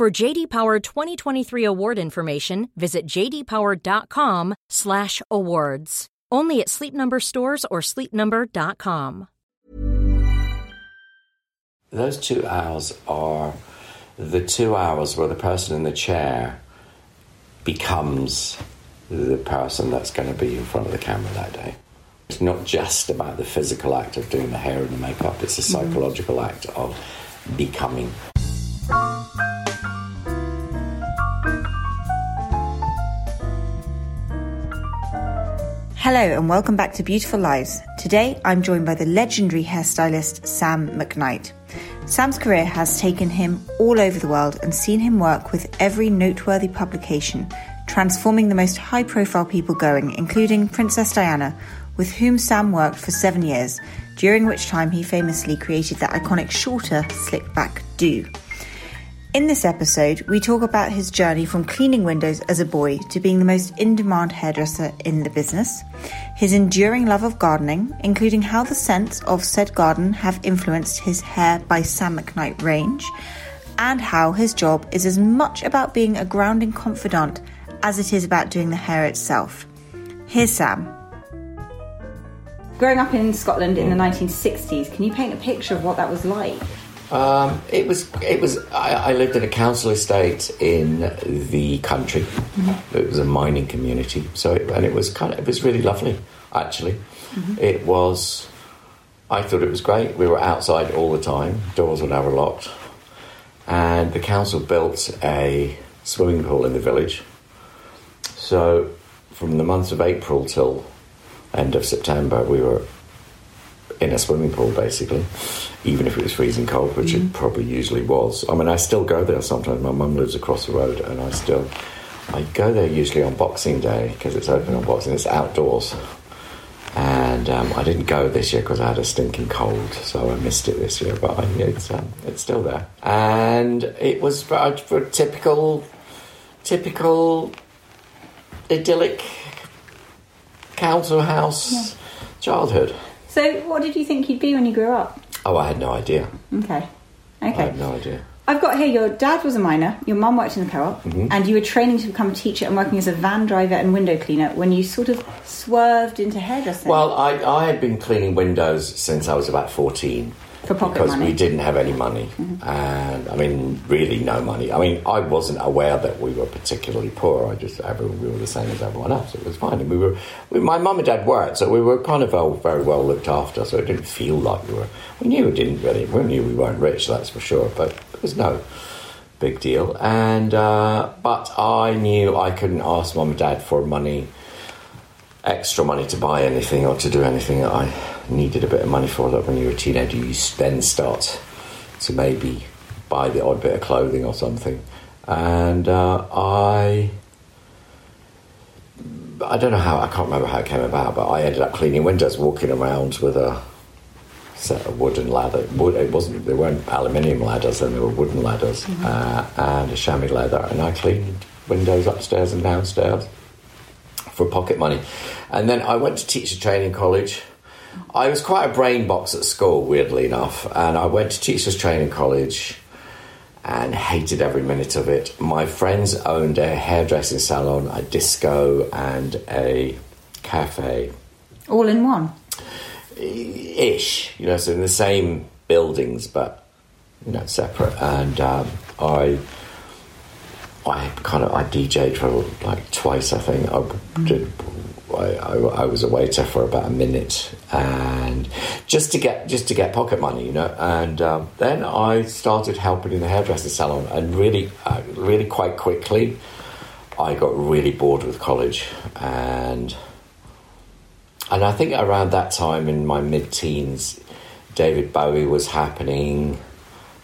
For JD Power 2023 award information, visit jdpower.com/awards. Only at Sleep Number stores or sleepnumber.com. Those two hours are the two hours where the person in the chair becomes the person that's going to be in front of the camera that day. It's not just about the physical act of doing the hair and the makeup, it's a psychological mm-hmm. act of becoming. Hello and welcome back to Beautiful Lives. Today I'm joined by the legendary hairstylist Sam McKnight. Sam's career has taken him all over the world and seen him work with every noteworthy publication, transforming the most high profile people going, including Princess Diana, with whom Sam worked for seven years, during which time he famously created that iconic shorter slick back do. In this episode, we talk about his journey from cleaning windows as a boy to being the most in demand hairdresser in the business, his enduring love of gardening, including how the scents of said garden have influenced his Hair by Sam McKnight range, and how his job is as much about being a grounding confidant as it is about doing the hair itself. Here's Sam. Growing up in Scotland in the 1960s, can you paint a picture of what that was like? Um, it was. It was. I, I, lived in a council estate in the country. Mm-hmm. It was a mining community. So, it, and it was kind of. It was really lovely, actually. Mm-hmm. It was. I thought it was great. We were outside all the time. Doors were never locked, and the council built a swimming pool in the village. So, from the month of April till end of September, we were in a swimming pool, basically, even if it was freezing cold, which mm. it probably usually was. I mean, I still go there sometimes. My mum lives across the road, and I still I go there usually on Boxing Day because it's open on Boxing. It's outdoors, and um, I didn't go this year because I had a stinking cold, so I missed it this year. But I, it's um, it's still there, and it was for, for typical typical idyllic council house yeah. childhood. So, what did you think you'd be when you grew up? Oh, I had no idea. Okay. Okay. I had no idea. I've got here your dad was a miner, your mum worked in the co op, mm-hmm. and you were training to become a teacher and working as a van driver and window cleaner when you sort of swerved into hairdressing. Well, I, I had been cleaning windows since I was about 14 for pocket because money. we didn't have any money, mm-hmm. and I mean, really no money. I mean, I wasn't aware that we were particularly poor. I just everyone, we were the same as everyone else. It was fine, and we were. We, my mum and dad worked, so we were kind of all very well looked after. So it didn't feel like we were. We knew we didn't really. We knew we weren't rich, that's for sure. But it was no big deal. And uh, but I knew I couldn't ask mum and dad for money, extra money to buy anything or to do anything that I needed a bit of money for that when you're a teenager, you then start to maybe buy the odd bit of clothing or something. And uh, I, I don't know how, I can't remember how it came about, but I ended up cleaning windows, walking around with a set of wooden ladder. Wood, it wasn't, they weren't aluminium ladders, and they were wooden ladders mm-hmm. uh, and a chamois leather. And I cleaned windows upstairs and downstairs for pocket money. And then I went to teacher training college I was quite a brain box at school, weirdly enough, and I went to teachers training college and hated every minute of it. My friends owned a hairdressing salon, a disco, and a cafe. All in one? Ish, you know, so in the same buildings, but you know, separate. And um, I, I kind of I DJed for like twice. I think I did I, I, I, was a waiter for about a minute, and just to get just to get pocket money, you know. And um, then I started helping in the hairdresser salon, and really, uh, really quite quickly, I got really bored with college, and and I think around that time in my mid-teens, David Bowie was happening.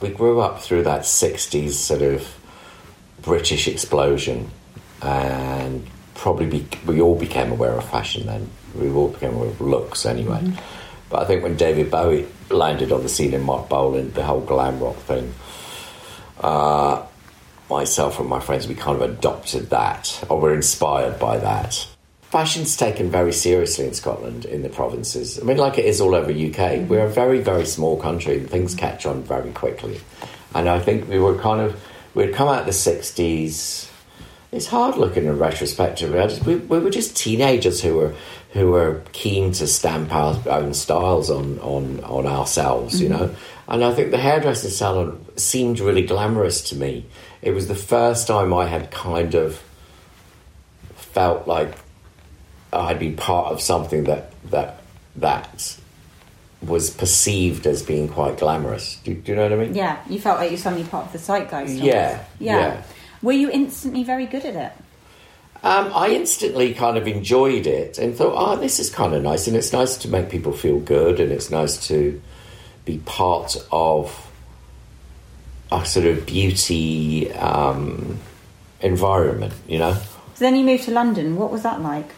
We grew up through that '60s sort of British explosion, and probably be, we all became aware of fashion then. We all became aware of looks anyway. But I think when David Bowie landed on the scene in Marc Bolan, the whole glam rock thing, uh, myself and my friends, we kind of adopted that, or were inspired by that. Fashion's taken very seriously in Scotland, in the provinces. I mean, like it is all over UK. We're a very, very small country, and things catch on very quickly. And I think we were kind of, we'd come out of the 60s. It's hard looking in retrospective. We, we were just teenagers who were who were keen to stamp our own styles on on, on ourselves, you mm-hmm. know. And I think the hairdressing salon seemed really glamorous to me. It was the first time I had kind of felt like I'd been part of something that that that was perceived as being quite glamorous. Do, do you know what I mean? Yeah, you felt like you're suddenly part of the zeitgeist. almost. Yeah, yeah. Were you instantly very good at it? Um, I instantly kind of enjoyed it and thought, oh, this is kind of nice, and it's nice to make people feel good, and it's nice to be part of a sort of beauty um, environment, you know. So then you moved to London. What was that like?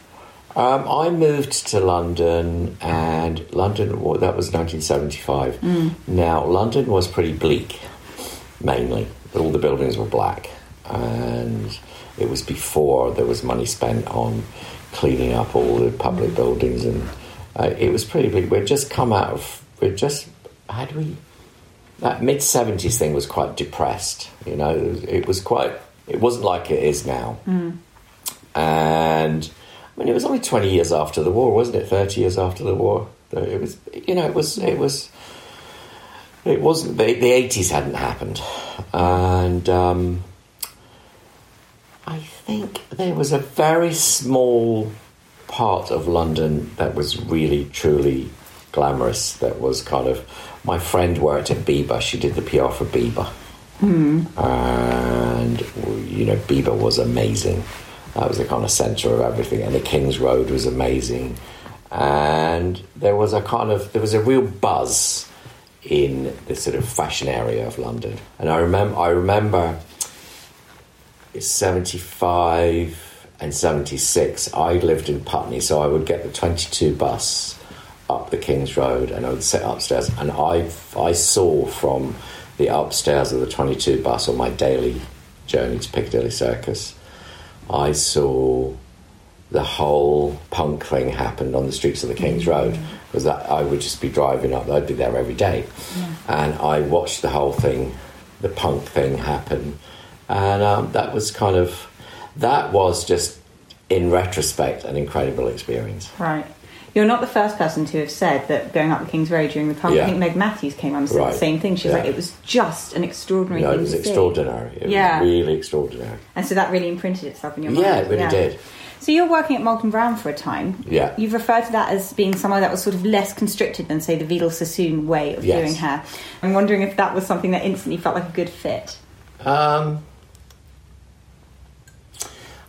Um, I moved to London, and London well, that was 1975. Now London was pretty bleak, mainly. All the buildings were black, and it was before there was money spent on cleaning up all the public buildings, and uh, it was pretty bleak. We'd just come out of we'd just had we that mid 70s thing was quite depressed. You know, it was, it was quite. It wasn't like it is now, and. I mean, it was only 20 years after the war, wasn't it? 30 years after the war. It was, you know, it was, it was, it wasn't, the, the 80s hadn't happened. And um, I think there was a very small part of London that was really, truly glamorous. That was kind of, my friend worked at Biba. She did the PR for Biba. And, you know, Biba was amazing. That was the kind of centre of everything. And the King's Road was amazing. And there was a kind of, there was a real buzz in the sort of fashion area of London. And I remember, I remember 75 and 76, I lived in Putney, so I would get the 22 bus up the King's Road and I would sit upstairs. And I, I saw from the upstairs of the 22 bus on my daily journey to Piccadilly Circus, I saw the whole punk thing happen on the streets of the King's Road because that I would just be driving up. I'd be there every day, and I watched the whole thing, the punk thing happen, and um, that was kind of that was just in retrospect an incredible experience. Right. You're not the first person to have said that going up the King's Road during the punk. Yeah. I think Meg Matthews came on and said Right. the same thing. She was Yeah. like, it was just an extraordinary No, thing it was extraordinary. It Yeah. was really extraordinary. And so that really imprinted itself in your mind. Yeah, it really did. So you're working at Molton Brown for a time. Yeah. You've referred to that as being somewhere that was sort of less constricted than, say, the Vidal Sassoon way of Yes. doing hair. I'm wondering if that was something that instantly felt like a good fit. Um,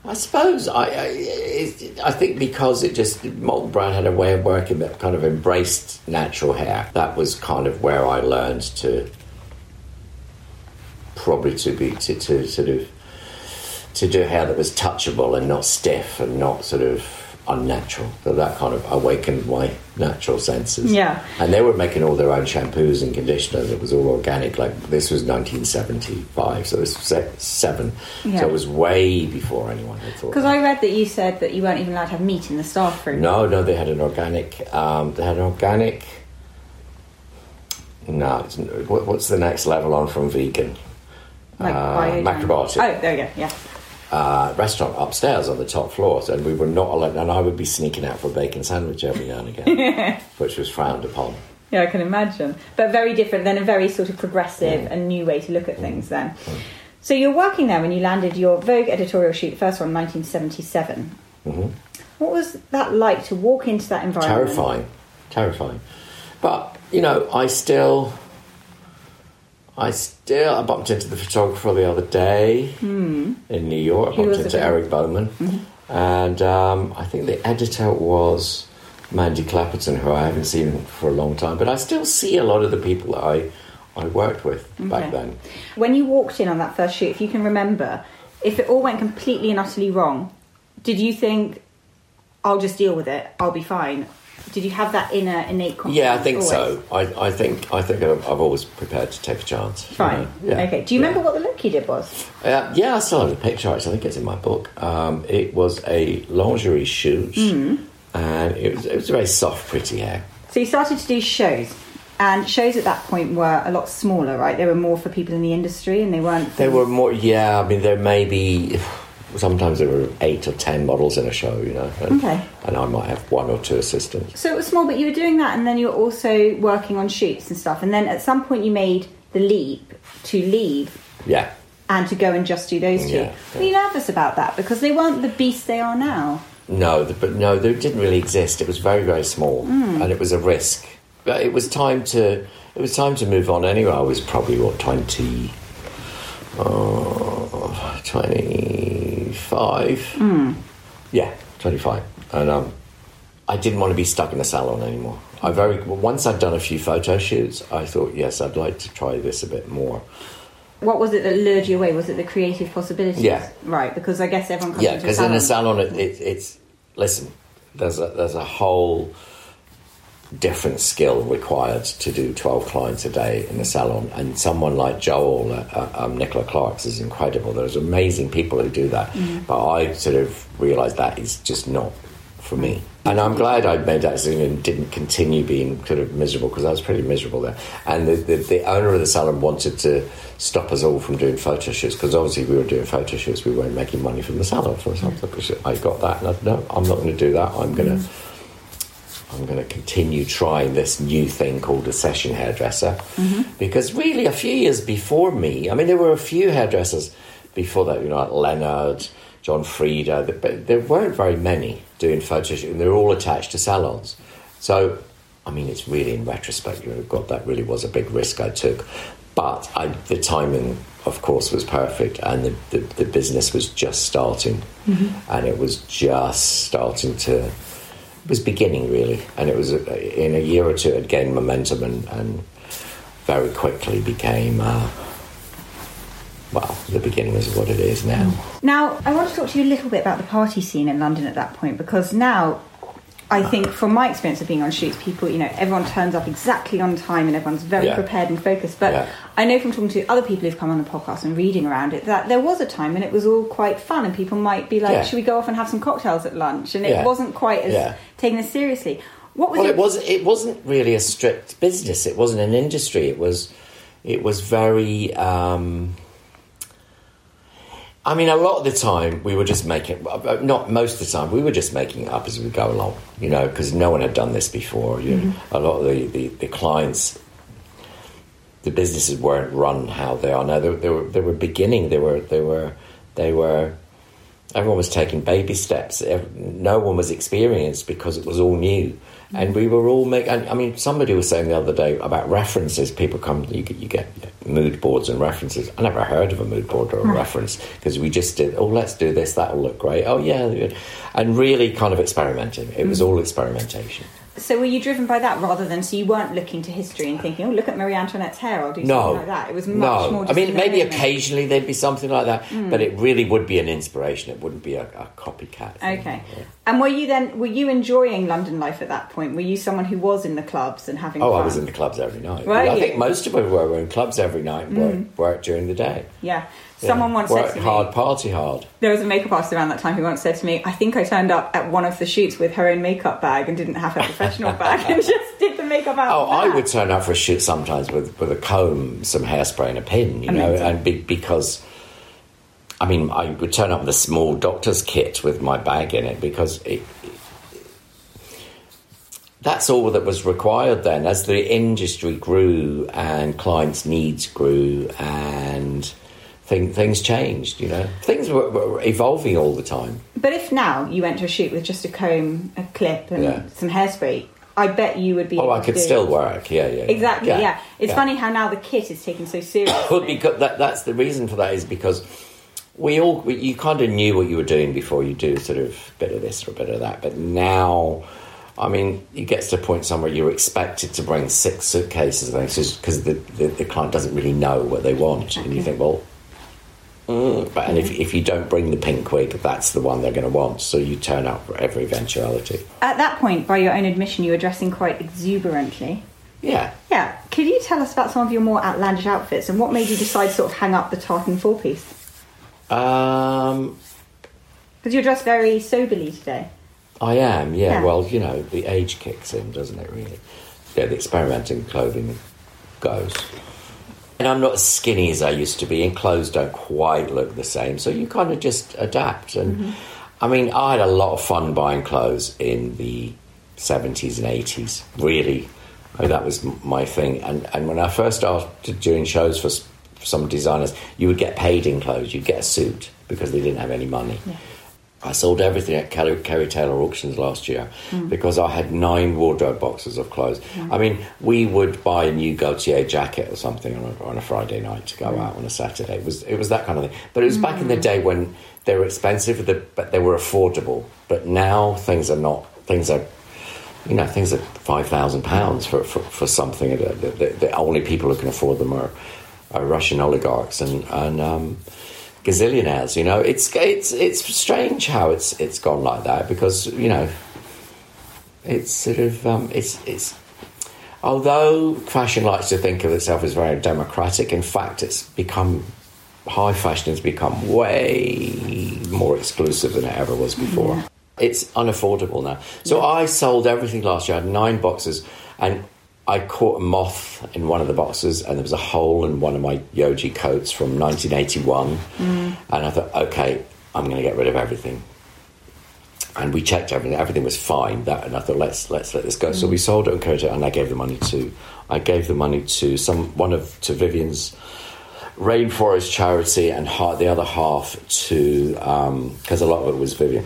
I suppose I, I, I think because it just Molton Brown had a way of working that kind of embraced natural hair. That was kind of where I learned to probably to be to, to sort of to do hair that was touchable and not stiff and not sort of unnatural. So that kind of awakened my natural senses. Yeah. And they were making all their own shampoos and conditioners. It was all organic. Like this was 1975, so it was seven. Yeah. So it was way before anyone had thought. Because. I read that you said that you weren't even allowed to have meat in the staff room. No, no, they had an organic. Um, they had an organic. No, it's, what, what's the next level on from vegan? Like uh, bio- macrobiotic. Oh, there we go. Yeah. Uh, restaurant upstairs on the top floor, and we were not allowed. And I would be sneaking out for a bacon sandwich every now and again, which was frowned upon. Yeah, I can imagine. But very different than a very sort of progressive Mm. and new way to look at things then. So you're working there when you landed your Vogue editorial shoot, first one, 1977. Mhm. What was that like to walk into that environment? Terrifying, terrifying. But you know, I still, I still, I bumped into the photographer the other day in New York. I bumped into? Eric Boman, and um, I think the editor was Mandy Clapperton, who I haven't seen for a long time. But I still see a lot of the people that I, I worked with back then. When you walked in on that first shoot, if you can remember, if it all went completely and utterly wrong, did you think, I'll just deal with it, I'll be fine? Did you have that inner innate confidence? Yeah, I think always? so. I, I think I think I've I've always prepared to take a chance. you Fine. know. Yeah. Okay. Do you Yeah. remember what the look you did was? Uh, yeah, I still have the picture. Actually, I think it's in my book. Um, it was a lingerie shoot, Mm-hmm. and it was it was a very soft, pretty hair. So you started to do shows, and shows at that point were a lot smaller, right? They were more for people in the industry, and they weren't. They were more. Yeah, I mean, there may be. Sometimes there were eight or ten models in a show, you know, and, Okay. and I might have one or two assistants. So it was small, but you were doing that, and then you were also working on shoots and stuff. And then at some point, you made the leap to leave Yeah, and to go and just do those two. Yeah, Were you nervous about that because they weren't the beast they are now? no, the, but no, they didn't really exist. It was very, very small, Hmm. and it was a risk. But it was time to. It was time to move on. Anyway, I was probably what twenty. Uh, 25. Hmm. Yeah, 25. And um, I didn't want to be stuck in a salon anymore. I very once I'd done a few photo shoots, I thought, yes, I'd like to try this a bit more. What was it that lured you away? Was it the creative possibilities? Yeah. Right, because I guess everyone comes Yeah, because in a salon. salon, it, it, it's listen. There's a there's a whole different skill required to do 12 clients a day in the salon. And someone like Joel uh, uh, um, Nicola Clarke's is incredible. There's amazing people who do that. But I sort of realised that is just not for me. And I'm glad I made that decision and didn't continue being sort of miserable because I was pretty miserable there. And the, the, the owner of the salon wanted to stop us all from doing photo shoots because obviously we were doing photo shoots we weren't making money from the salon. For example I got that and I, no I'm not going to do that. I'm going to I'm going to continue trying this new thing called a session hairdresser mm-hmm. because really a few years before me, I mean, there were a few hairdressers before that, you know, like Leonard, John Frieda, but there weren't very many doing photo and They're all attached to salons. So, I mean, it's really in retrospect, you know, God, that really was a big risk I took. But I, the timing, of course, was perfect, and the, the, the business was just starting, mm-hmm. and it was just starting to was beginning really, and it was in a year or two it gained momentum and, and very quickly became uh, well the beginning is what it is now. Now, I want to talk to you a little bit about the party scene in London at that point because now I think from my experience of being on shoots, people, you know, everyone turns up exactly on time and everyone's very Yeah. prepared and focused. But Yeah. I know from talking to other people who've come on the podcast and reading around it that there was a time when it was all quite fun and people might be like, Yeah. should we go off and have some cocktails at lunch? And it wasn't quite as taken as seriously. What was Well, your- it was it wasn't really a strict business. It wasn't an industry. It was it was very. Um, I mean, a lot of the time we were just making, uh, not most of the time, we were just making it up as we go along, you know, because no one had done this before. You know, a lot of the, the, the clients, the businesses weren't run how they are now. They, they were they were beginning. They were they were they were. Everyone was taking baby steps. No one was experienced because it was all new, and we were all making. I mean, somebody was saying the other day about references. People come, you get, you get mood boards and references. I never heard of a mood board or a hmm. reference because we just did. Oh, let's do this. That'll look great. Oh, yeah, yeah. and really kind of experimenting. It was hmm. all experimentation. So were you driven by that rather than so you weren't looking to history and thinking, oh, look at Marie Antoinette's hair, I'll do No, something like that. It was much no. more. I mean, maybe occasionally there'd be something like that, but it really would be an inspiration. It wouldn't be a, a copycat. thing. Okay. And were you then were you enjoying London life at that point? Were you someone who was in the clubs and having Oh, fun? I was in the clubs every night. Were I you? Mm. think most of us were, were in clubs every night and worked, worked during the day. Yeah. Yeah. Someone once work said to me hard, party hard. there was a makeup artist around that time who once said to me, I think I turned up at one of the shoots with her own makeup bag and didn't have her professional bag and just did the makeup out Oh, I would turn up for a shoot sometimes with, with a comb, some hairspray, and a pin. You know, and be, because I mean, I would turn up with a small doctor's kit with my bag in it because it, that's all that was required then. As the industry grew and clients' needs grew and thing, things changed, you know, things were, were evolving all the time. But if now you went to a shoot with just a comb, a clip and Yeah. some hairspray, I bet you would be Oh, I could still it. work. Yeah, yeah. yeah. Exactly, yeah. It's yeah. funny how now the kit is taken so seriously. Well, because that, that's the reason for that is because we all we, you kind of knew what you were doing before you do sort of a bit of this or a bit of that, but now. I mean, it gets to a point somewhere you're expected to bring six suitcases of things because the, the, the client doesn't really know what they want, and you think, well, Mm, but and if, if you don't bring the pink wig, that's the one they're going to want. So you turn up for every eventuality. At that point, by your own admission, you were dressing quite exuberantly. Yeah. Yeah. Could you tell us about some of your more outlandish outfits and what made you decide to sort of hang up the tartan four piece? Um, Because you're dressed very soberly today. I am, yeah. Yeah. Well, you know, the age kicks in, doesn't it, really? Yeah, the experimenting clothing goes. And I'm not as skinny as I used to be, and clothes don't quite look the same. So you kind of just adapt. And mm-hmm. I mean, I had a lot of fun buying clothes in the 70s and 80s, really. I mean, that was my thing. And, and when I first started doing shows for, for some designers, you would get paid in clothes, you'd get a suit because they didn't have any money. I sold everything at Kerry, Taylor auctions last year hmm. because I had nine wardrobe boxes of clothes. Hmm. I mean, we would buy a new Gaultier jacket or something on a, on a Friday night to go hmm. out on a Saturday. It was it was that kind of thing. But it was back in the day when they were expensive, the- but they were affordable. But now things are not. Things are. You know, things are five thousand pounds for, for for something. that- that- The only people who can afford them are, are Russian oligarchs and and um, gazillionaires. You know, it's it's it's strange how it's it's gone like that because you know, it's sort of um, it's it's. Although fashion likes to think of itself as very democratic, in fact, it's become high fashion has become way more exclusive than it ever was before. It's unaffordable now. So I sold everything last year. I had nine boxes, and I caught a moth in one of the boxes, and there was a hole in one of my Yohji coats from 1981. Mm. And I thought, okay, I'm going to get rid of everything. And we checked everything; everything was fine. That, and I thought, let's let's let this go. So we mm. sold it and on Koto, and I gave the money to, I gave the money to some one of to Vivienne's rainforest charity, and ha- the other half to um, because a lot of it was Vivian,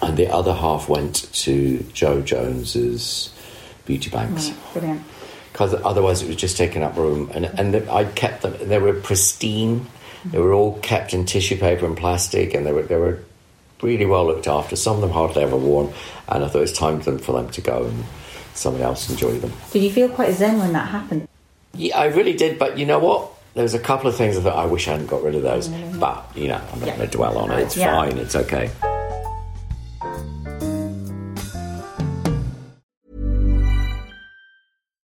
and the other half went to Jo Jones's beauty banks Brilliant. because otherwise it was just taking up room. And and the, I kept them; they were pristine. They were all kept in tissue paper and plastic, and they were they were really well looked after. Some of them hardly ever worn, and I thought it was time for them, for them to go and somebody else enjoy them. Did you feel quite zen when that happened? Yeah, I really did, but you know what? There was a couple of things I thought I wish I hadn't got rid of those. Mm-hmm. But you know, I'm not Yeah. going to dwell on it. It's Yeah. fine. It's okay.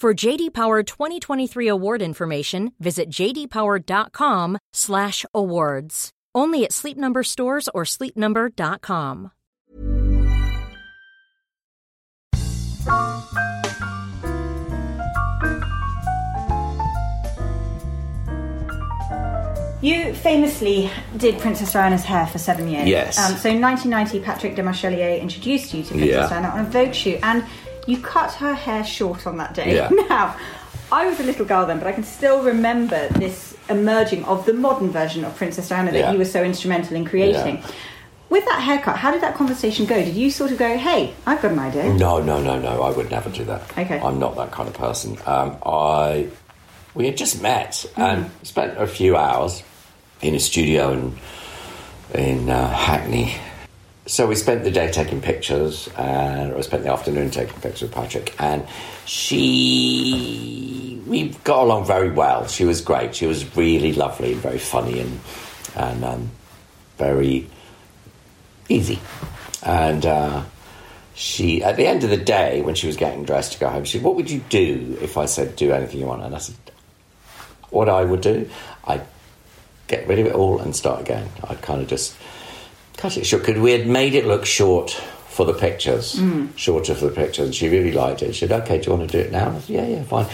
For JD Power 2023 award information, visit jdpower.com/awards. Only at Sleep Number stores or sleepnumber.com. You famously did Princess Diana's hair for seven years. Yes. Um, so in 1990, Patrick Demarchelier introduced you to Princess Yeah. Diana on a Vogue shoot, and you cut her hair short on that day. Yeah. Now, I was a little girl then, but I can still remember this emerging of the modern version of Princess Diana that Yeah. you were so instrumental in creating. Yeah. With that haircut, how did that conversation go? Did you sort of go, "Hey, I've got an idea"? No, no, no, no. I would never do that. Okay. I'm not that kind of person. Um, I we had just met and spent a few hours in a studio in in uh, Hackney. So we spent the day taking pictures, and I spent the afternoon taking pictures with Patrick. And she, we got along very well. She was great. She was really lovely and very funny and and um, very easy. And uh, she, at the end of the day, when she was getting dressed to go home, she said, What would you do if I said, Do anything you want? And I said, What I would do? I'd get rid of it all and start again. I'd kind of just cut it short because we had made it look short for the pictures, mm. shorter for the pictures, and she really liked it. She said, "Okay, do you want to do it now?" I said, "Yeah, yeah, fine."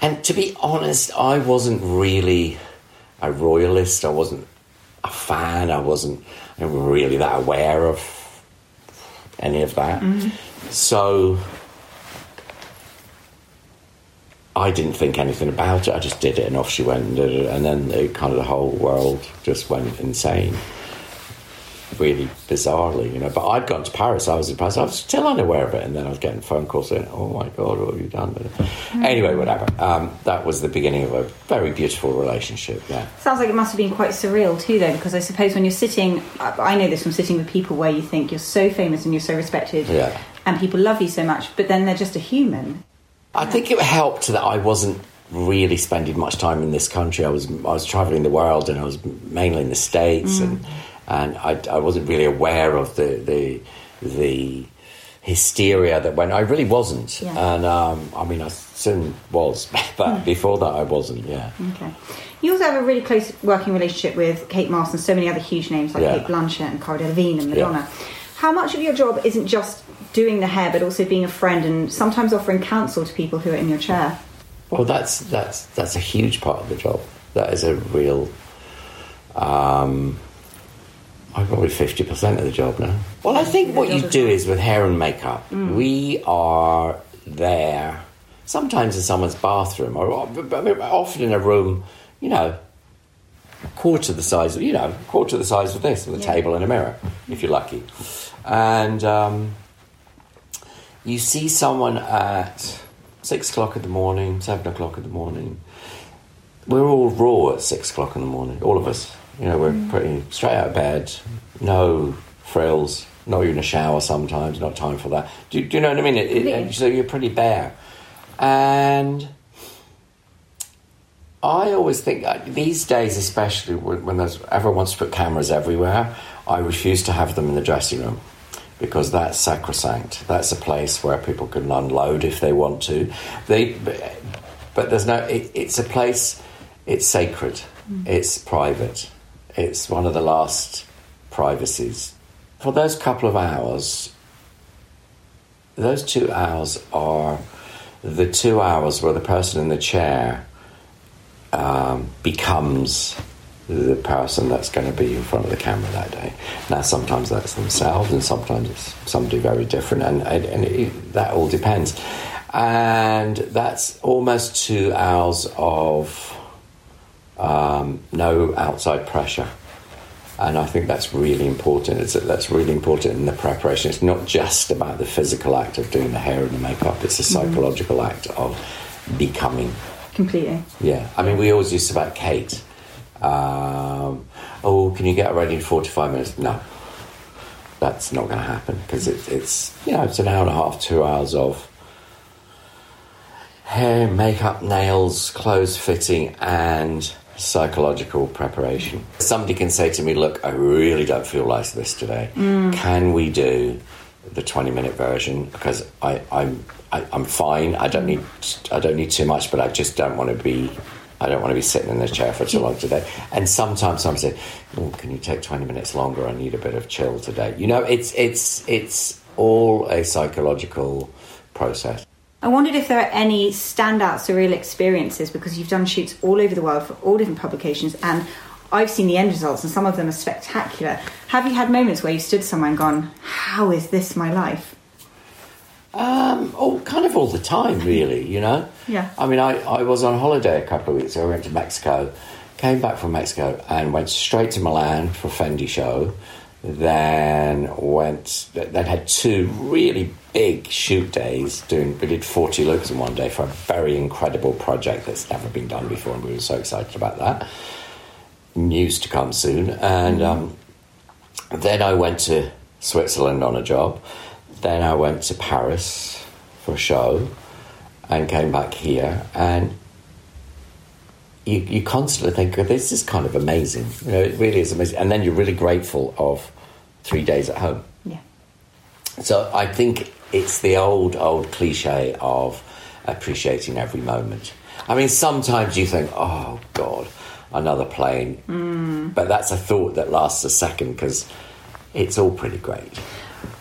And to be honest, I wasn't really a royalist. I wasn't a fan. I wasn't really that aware of any of that. Mm-hmm. So I didn't think anything about it. I just did it, and off she went, and, did it, and then it, kind of the whole world just went insane. Really bizarrely, you know. But I'd gone to Paris. I was in Paris. I was still unaware of it, and then I was getting phone calls saying, "Oh my God, what have you done?" with it?" Anyway, whatever. Um, that was the beginning of a very beautiful relationship. Yeah. Sounds like it must have been quite surreal too, though, because I suppose when you're sitting, I know this from sitting with people where you think you're so famous and you're so respected, Yeah. and people love you so much, but then they're just a human. I think it helped that I wasn't really spending much time in this country. I was I was traveling the world, and I was mainly in the states, and and I, I wasn't really aware of the the the hysteria that went. I really wasn't, Yeah. and um, I mean I soon was, but before that I wasn't. Yeah. Okay. You also have a really close working relationship with Kate Moss and so many other huge names like Yeah. Cate Blanchett and Cara Delevingne and Madonna. How much of your job isn't just doing the hair, but also being a friend and sometimes offering counsel to people who are in your chair? Well, that's that's that's a huge part of the job. That is a real. Um, I'm probably fifty percent of the job now. Well, I think what you do is with hair and makeup, we are there sometimes in someone's bathroom, or often in a room, you know, quarter the size, of, you know, quarter the size of this, with a table and a mirror, if you're lucky, and. Um, you see someone at six o'clock in the morning, seven o'clock in the morning. We're all raw at six o'clock in the morning, all of us. You know, we're pretty straight out of bed, no frills, not even a shower sometimes, not time for that. Do, do you know what I mean? It, it, Yeah. so you're pretty bare. And I always think uh, these days, especially when, there's everyone wants to put cameras everywhere, I refuse to have them in the dressing room because that's sacrosanct. That's a place where people can unload if they want to. They, but there's no. It, it's a place. It's sacred. It's private. It's one of the last privacies. For those couple of hours, those two hours are the two hours where the person in the chair um, becomes the person that's going to be in front of the camera that day. Now, sometimes that's themselves, and sometimes it's somebody very different, and, and, and it, that all depends. And that's almost two hours of um, no outside pressure. And I think that's really important. It's, that's really important in the preparation. It's not just about the physical act of doing the hair and the makeup, it's a psychological act of becoming. Completely. Yeah, I mean, we always used to about Kate. Um, oh, can you get ready in 45 minutes? No, that's not going to happen because it, it's, you know, it's an hour and a half, two hours of hair, makeup, nails, clothes fitting, and psychological preparation. Somebody can say to me, Look, I really don't feel like this today. Mm. Can we do the 20 minute version? Because I, I'm, I, I'm fine. I don't need I don't need too much, but I just don't want to be I don't want to be sitting in the chair for too long today. And sometimes someone say, oh, "Can you take twenty minutes longer? I need a bit of chill today." You know, it's it's it's all a psychological process. I wondered if there are any standout surreal experiences because you've done shoots all over the world for all different publications and I've seen the end results and some of them are spectacular. Have you had moments where you stood somewhere and gone, How is this my life? Um, oh, kind of all the time, really. You know. Yeah. I mean, I, I was on holiday a couple of weeks ago. I went to Mexico, came back from Mexico, and went straight to Milan for a Fendi show. Then went. Then had two really big shoot days. Doing we did forty looks in one day for a very incredible project that's never been done before, and we were so excited about that. News to come soon, and um, then I went to Switzerland on a job. Then I went to Paris for a show and came back here. And you, you constantly think, "Oh, this is kind of amazing. You know, it really is amazing. And then you're really grateful of three days at home. Yeah. So I think it's the old, old cliche of appreciating every moment. I mean, sometimes you think, oh, God, another plane. Mm. But that's a thought that lasts a second because it's all pretty great.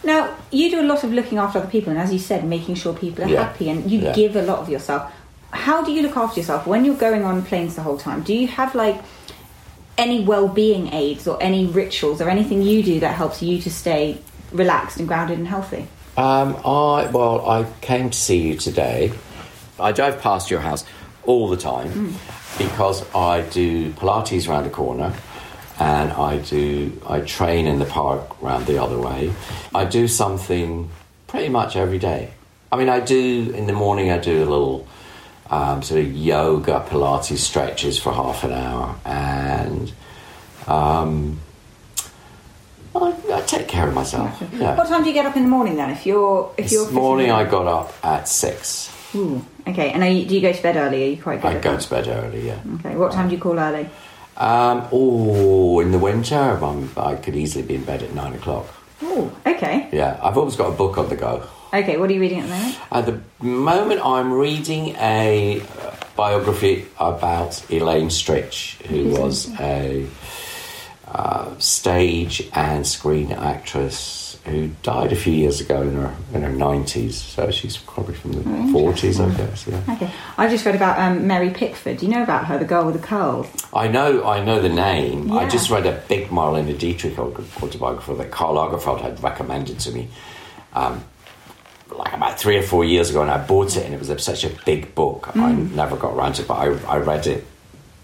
Now, you do a lot of looking after other people, and as you said, making sure people are Yeah. happy, and you Yeah. give a lot of yourself. How do you look after yourself when you're going on planes the whole time? Do you have like any well-being aids or any rituals or anything you do that helps you to stay relaxed and grounded and healthy? Um, I well, I came to see you today. I drive past your house all the time because I do Pilates around the corner, and I do I train in the park round the other way. I do something pretty much every day. I mean, I do in the morning. I do a little um, sort of yoga Pilates stretches for half an hour, and um, I, I take care of myself. Yeah. What time do you get up in the morning then? If you're if you're morning I got up at six. Ooh, okay, and are you, do you go to bed early? Are you quite good? I go that? to bed early, yeah. Okay, what time do you call early? Um, oh, in the winter, I'm, I could easily be in bed at nine o'clock. Oh, okay. Yeah, I've always got a book on the go. Okay, what are you reading at the moment? At the moment, I'm reading a uh, biography about Elaine Stritch, who was a uh, stage and screen actress who died a few years ago in her in her 90s. So she's probably from the 40s, I guess. Yeah. Okay, I just read about um, Mary Pickford. Do you know about her, the girl with the curls? I know, I know the name. I just read a big Marlene Dietrich autobiography that Karl Lagerfeld had recommended to me, um, like about three or four years ago, and I bought it, and it was a, such a big book. I Mm. never got around to it, but I, I read it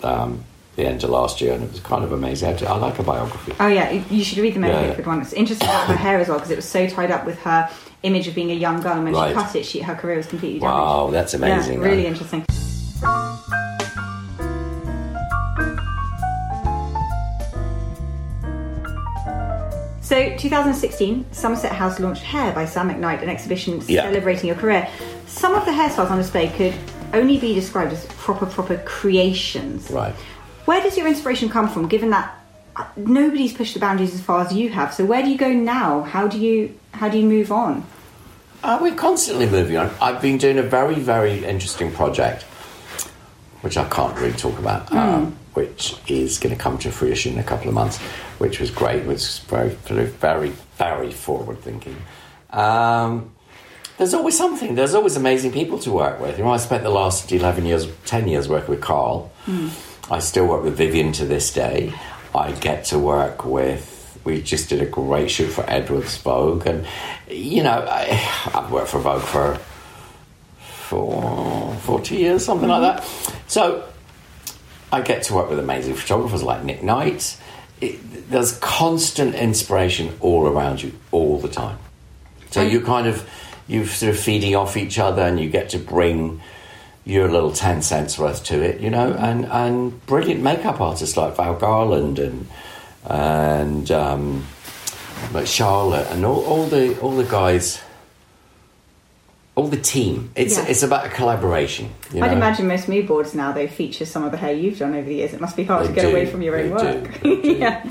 um, the end of last year, and it was kind of amazing. I, I like a biography. Oh yeah, you- should read the Mary Yeah, yeah. Pickford one. It's interesting about her hair as well because it was so tied up with her image of being a young girl, and when Right. she cut it, she, her career was completely damaged. Wow, that's amazing. Yeah, really interesting. So, 2016, Somerset House launched Hair by Sam McKnight, an exhibition Yeah. celebrating your career. Some of the hairstyles on display could only be described as proper, proper creations. Right. Where does your inspiration come from, given that uh, nobody's pushed the boundaries as far as you have? So, where do you go now? How do you how do you move on? Uh, we're constantly moving on. I've been doing a very, very interesting project, which I can't really talk about, um, which is going to come to fruition in a couple of months, which was great. It was very, very, very, forward thinking. Um, there's always something. There's always amazing people to work with. You know, I spent the last 11 years, 10 years working with Karl. I still work with Vivienne to this day. I get to work with. We just did a great shoot for Edwards Vogue, and you know, I, I've worked for Vogue for for 40 years, something like that. So I get to work with amazing photographers like Nick Knight. It, there's constant inspiration all around you all the time. So you kind of you're sort of feeding off each other, and you get to bring your little ten cents worth to it, you know. And and brilliant makeup artists like Val Garland and and um, like Charlotte and all, all the all the guys. All the team. It's Yeah. it's about a collaboration. You I'd imagine most mood boards now they feature some of the hair you've done over the years. It must be hard They to get do, away from your own they work. do, do. yeah.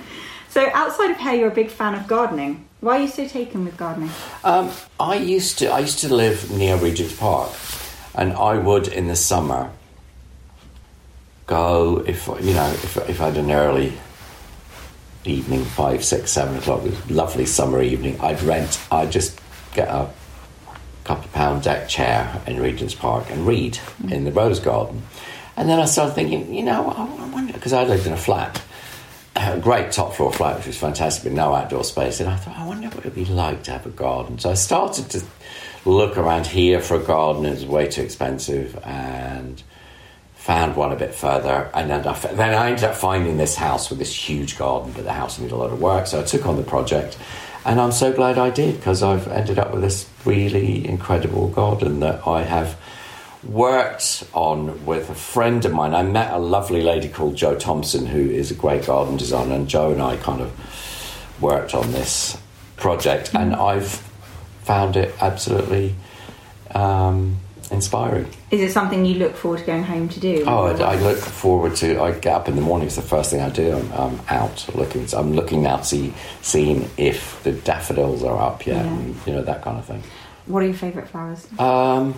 So outside of hair, you're a big fan of gardening. Why are you so taken with gardening? Um, I used to I used to live near Regent's Park, and I would in the summer go if you know if if I had an early evening five six seven o'clock it was a lovely summer evening I'd rent I'd just get a couple of pound deck chair in Regent's Park and read mm. in the rose garden, and then I started thinking you know I, I wonder because I lived in a flat a great top floor flat, which was fantastic, but no outdoor space. And I thought, I wonder what it would be like to have a garden. So I started to look around here for a garden. It was way too expensive, and found one a bit further. And then I, then I ended up finding this house with this huge garden, but the house needed a lot of work. So I took on the project, and I'm so glad I did because I've ended up with this really incredible garden that I have worked on with a friend of mine. I met a lovely lady called Jo Thompson, who is a great garden designer, and Jo and I kind of worked on this project, and I've found it absolutely um, inspiring. Is it something you look forward to going home to do? Oh, I, I look forward to. I get up in the morning. It's the first thing I do. I'm, I'm out looking. I'm looking out, to see, seeing if the daffodils are up yet, Yeah. and you know that kind of thing. What are your favourite flowers? Um,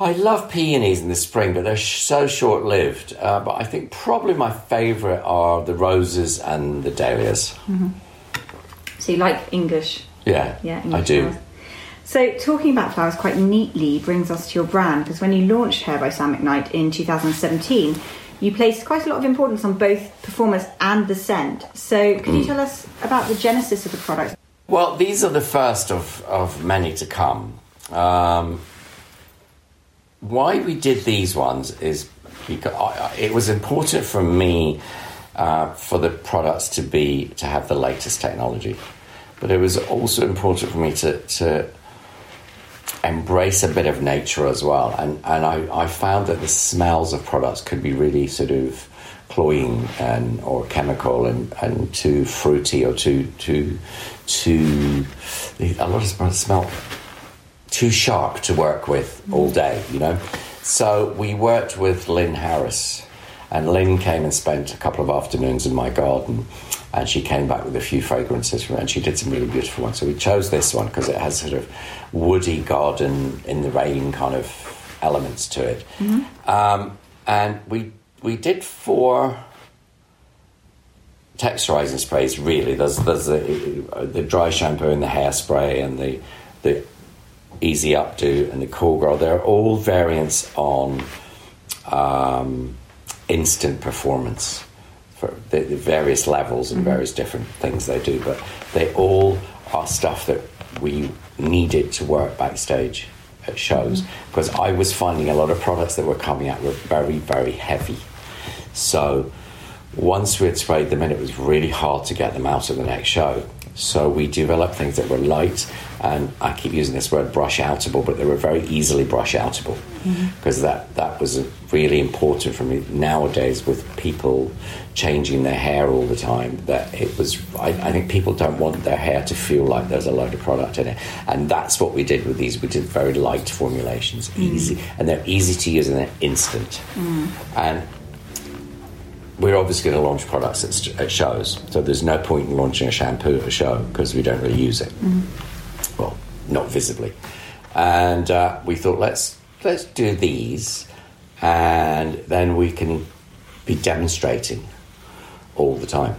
I love peonies in the spring, but they're sh- so short lived. Uh, but I think probably my favourite are the roses and the dahlias. So you like English? Yeah, Yeah, I do. flowers. So talking about flowers quite neatly brings us to your brand because when you launched Hair by Sam McKnight in 2017, you placed quite a lot of importance on both performance and the scent. So could you tell us about the genesis of the product? Well, these are the first of, of many to come. Um, why we did these ones is because I- it was important for me uh, for the products to be to have the latest technology, but it was also important for me to, to embrace a bit of nature as well. And, and I, I found that the smells of products could be really sort of cloying and or chemical and, and too fruity or too too too a lot of products smell too sharp to work with all day, you know. So we worked with Lyn Harris, and Lyn came and spent a couple of afternoons in my garden, and she came back with a few fragrances from and she did some really beautiful ones. So we chose this one because it has sort of woody garden in the rain kind of elements to it, um, and we we did four texturizing sprays really. There's there's the, the dry shampoo and the hairspray and the the easy updo and the cool girl. They're all variants on um, instant performance for the, the various levels and mm-hmm. various different things they do but they all are stuff that we needed to work backstage at shows. Mm-hmm. Because I was finding a lot of products that were coming out were very very heavy. So once we had sprayed them in, it was really hard to get them out of the next show. So we developed things that were light, and I keep using this word brush outable, but they were very easily brush outable mm-hmm. because that, that was really important for me nowadays with people changing their hair all the time. That it was, I, I think people don't want their hair to feel like there's a load of product in it, and that's what we did with these. We did very light formulations, mm. easy, and they're easy to use and they're instant. Mm. And we're obviously going to launch products at, at shows, so there's no point in launching a shampoo at a show because we don't really use it. Mm. Well, not visibly. And uh, we thought let's let's do these, and then we can be demonstrating all the time.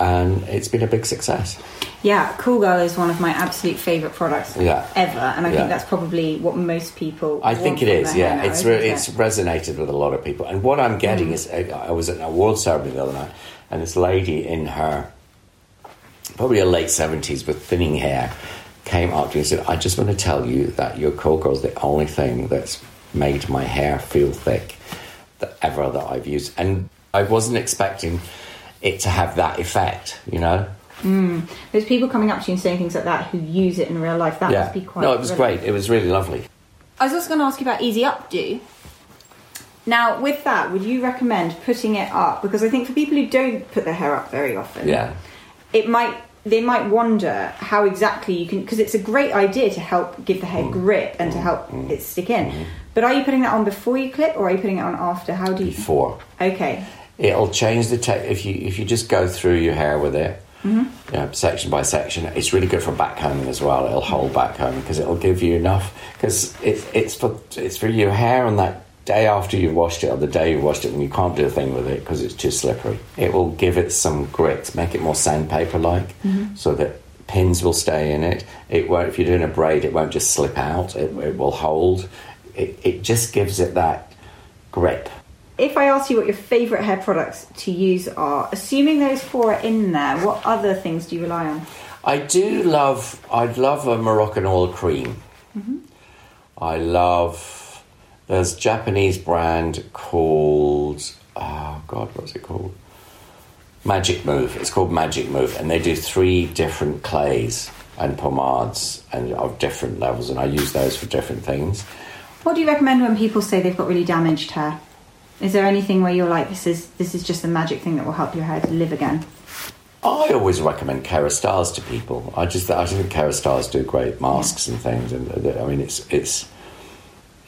And it's been a big success. Yeah, Cool Girl is one of my absolute favourite products Yeah. ever, and I Yeah. think that's probably what most people. I think it is. Yeah, now, it's re- it? it's resonated with a lot of people. And what I'm getting is, I I was at an award ceremony the other night, and this lady in her probably her late seventies with thinning hair came up to me and said, "I just want to tell you that your Cool Girl is the only thing that's made my hair feel thick that ever that I've used." And I wasn't expecting it to have that effect, you know. Mm. There's people coming up to you and saying things like that who use it in real life. That yeah. must be quite. no, it was brilliant. great. It was really lovely. I was also going to ask you about Easy Updo. Now, with that, would you recommend putting it up? Because I think for people who don't put their hair up very often, Yeah. it might they might wonder how exactly you can because it's a great idea to help give the hair Mm. grip and to help it stick in. Mm-hmm. But are you putting that on before you clip, or are you putting it on after? How do you? Before. Okay. It'll change the te- if you if you just go through your hair with it, you know, section by section. It's really good for backcombing as well. It'll hold backcombing because it'll give you enough because it's it's for it's for your hair and that day after you've washed it or the day you've washed it when you can't do a thing with it because it's too slippery. It will give it some grit, make it more sandpaper like, mm-hmm. so that pins will stay in it. It won't if you're doing a braid, it won't just slip out. It, it will hold. It, it just gives it that grip. If I ask you what your favourite hair products to use are, assuming those four are in there, what other things do you rely on? I do love. I'd love a Moroccanoil cream. Mm-hmm. I love. There's a Japanese brand called. Oh God, what's it called? Magic Move. It's called Magic Move, and they do three different clays and pomades and of different levels, and I use those for different things. What do you recommend when people say they've got really damaged hair? Is there anything where you're like, this is this is just the magic thing that will help your hair to live again? I always recommend Kérastase to people. I just I think Kérastase do great masks and things, and I mean it's it's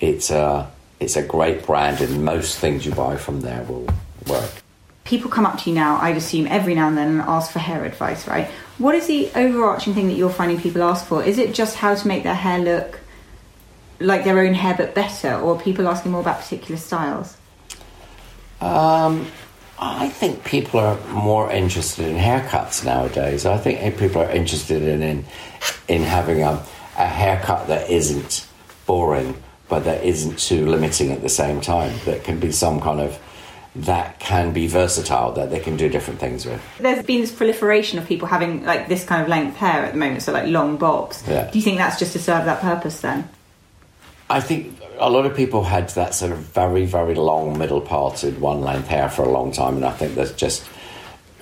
it's a it's a great brand, and most things you buy from there will work. People come up to you now, I'd assume every now and then, and ask for hair advice, right? What is the overarching thing that you're finding people ask for? Is it just how to make their hair look like their own hair but better, or people asking more about particular styles? Um, I think people are more interested in haircuts nowadays. I think people are interested in in, in having a, a haircut that isn't boring, but that isn't too limiting at the same time. That can be some kind of that can be versatile, that they can do different things with. There's been this proliferation of people having like this kind of length hair at the moment, so like long bobs. Yeah. Do you think that's just to serve that purpose then? I think a lot of people had that sort of very, very long, middle parted, one length hair for a long time, and I think there's just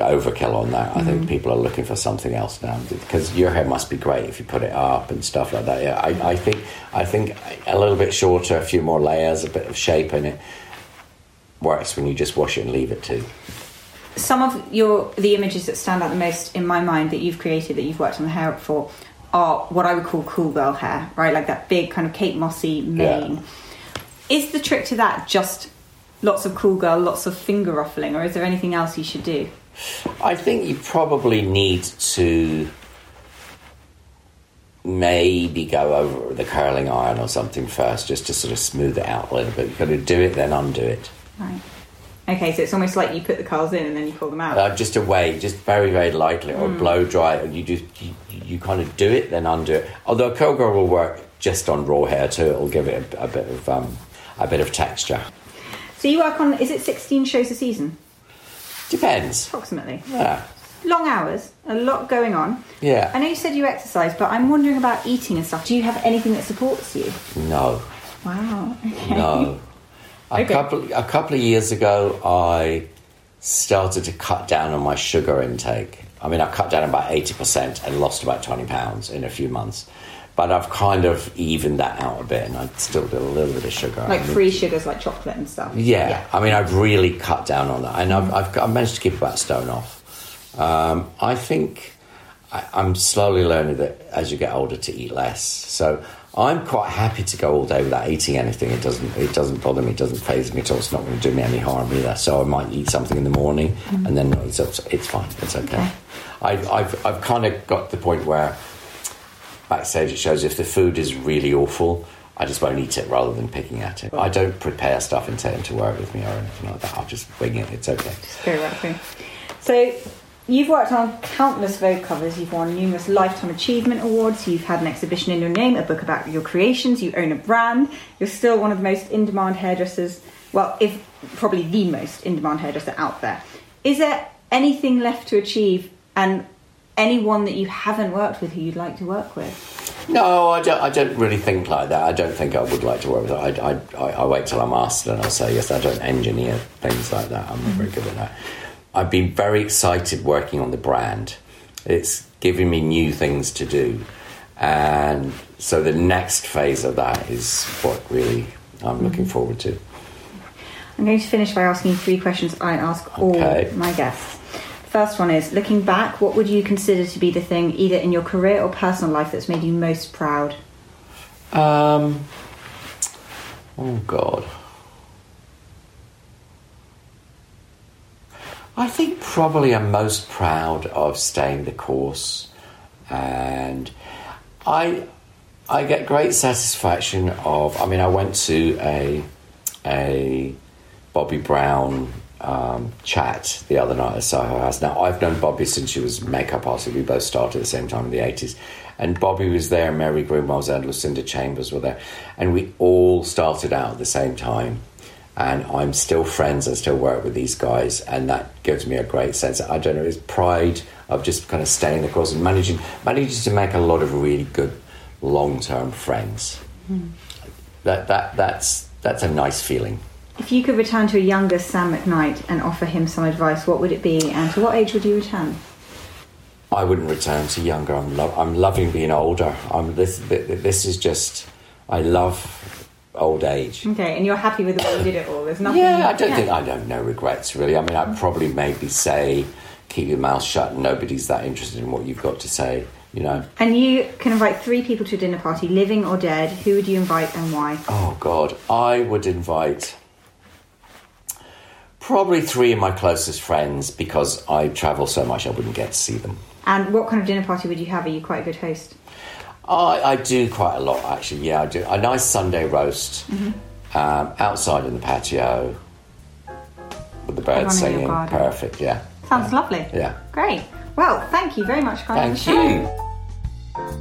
overkill on that. I think mm-hmm. people are looking for something else now because your hair must be great if you put it up and stuff like that. Yeah, I, I think I think a little bit shorter, a few more layers, a bit of shape in it works when you just wash it and leave it too. Some of your the images that stand out the most in my mind that you've created that you've worked on the hair for are what I would call cool girl hair, right? Like that big kind of Kate Mossy mane. Yeah. Is the trick to that just lots of cool girl, lots of finger ruffling, or is there anything else you should do? I think you probably need to maybe go over the curling iron or something first just to sort of smooth it out a little bit. You've got to do it, then undo it. Right. Okay, so it's almost like you put the curls in and then you pull them out. Uh, just away, just very, very lightly, or blow dry it. You just you, you kind of do it, then undo it. Although a curl girl will work just on raw hair too. It'll give it a, a bit of um, a bit of texture. so you work on is it 16 shows a season Depends. approximately? Yeah, Long hours, a lot going on. yeah. I know you said you exercise, but I'm wondering about eating and stuff. Do you have anything that supports you? No. Wow. Okay. No. A Okay. couple a couple of years ago, I started to cut down on my sugar intake. I mean, I cut down about eighty percent and lost about twenty pounds in a few months. But I've kind of evened that out a bit, and I still do a little bit of sugar. Like I mean, free sugars, like chocolate and stuff. Yeah. I mean, I've really cut down on that, and I've, I've, I've managed to keep about a stone off. Um, I think I, I'm slowly learning that as you get older to eat less. So I'm quite happy to go all day without eating anything. It doesn't it doesn't bother me. It doesn't phase me at all. It's not going to do me any harm either. So I might eat something in the morning and then eat. It's fine. It's okay. Okay. I've, I've I've kind of got to the point where backstage it shows if the food is really awful. I just won't eat it rather than picking at it. I don't prepare stuff and take it to work with me or anything like that. I'll just wing it. It's okay. Go right through. So, you've worked on countless Vogue covers, you've won numerous Lifetime Achievement Awards, you've had an exhibition in your name, a book about your creations, you own a brand, you're still one of the most in demand hairdressers, well, if probably the most in demand hairdresser out there. Is there anything left to achieve and anyone that you haven't worked with who you'd like to work with? No, I don't. I don't really think like that. I don't think I would like to work with. It. I, I, I, I wait till I'm asked, and I'll say yes. I don't engineer things like that. I'm not very good at that. I've been very excited working on the brand. It's giving me new things to do, and so the next phase of that is what really I'm mm-hmm. looking forward to. I'm going to finish by asking you three questions I ask all my guests. First one is looking back, what would you consider to be the thing, either in your career or personal life, that's made you most proud? Um. Oh God. I think probably I'm most proud of staying the course, and I I get great satisfaction of. I mean, I went to a a Bobbi Brown um, chat the other night at Soho House. Now, I've known Bobbi since she was makeup artist. We both started at the same time in the 80s. And Bobbi was there, Mary there, and Lucinda Chambers were there. And we all started out at the same time. And I'm still friends, I still work with these guys, and that gives me a great sense. I don't know, it's pride of just kind of staying the course and managing, managing to make a lot of really good long term friends. That, that, that's, that's a nice feeling. If you could return to a younger Sam McKnight and offer him some advice, what would it be, and to what age would you return? I wouldn't return to younger. I'm, lo- I'm loving being older. I'm, this, this is just, I love old age. Okay, and you're happy with the way you did it all? There's nothing. Yeah, I don't think I don't know regrets really. I mean, I'd probably maybe say, keep your mouth shut. Nobody's that interested in what you've got to say. You know. And you can invite three people to a dinner party, living or dead. Who would you invite and why? Oh God, I would invite probably three of my closest friends because I travel so much I wouldn't get to see them. And what kind of dinner party would you have? Are you quite a good host? I, I do quite a lot, actually. Yeah, I do. A nice Sunday roast Mm-hmm. um, outside in the patio with the birds Everyone in your singing. Perfect, yeah. Sounds lovely. Yeah. Great. Well, thank you very much, guys. Thank you.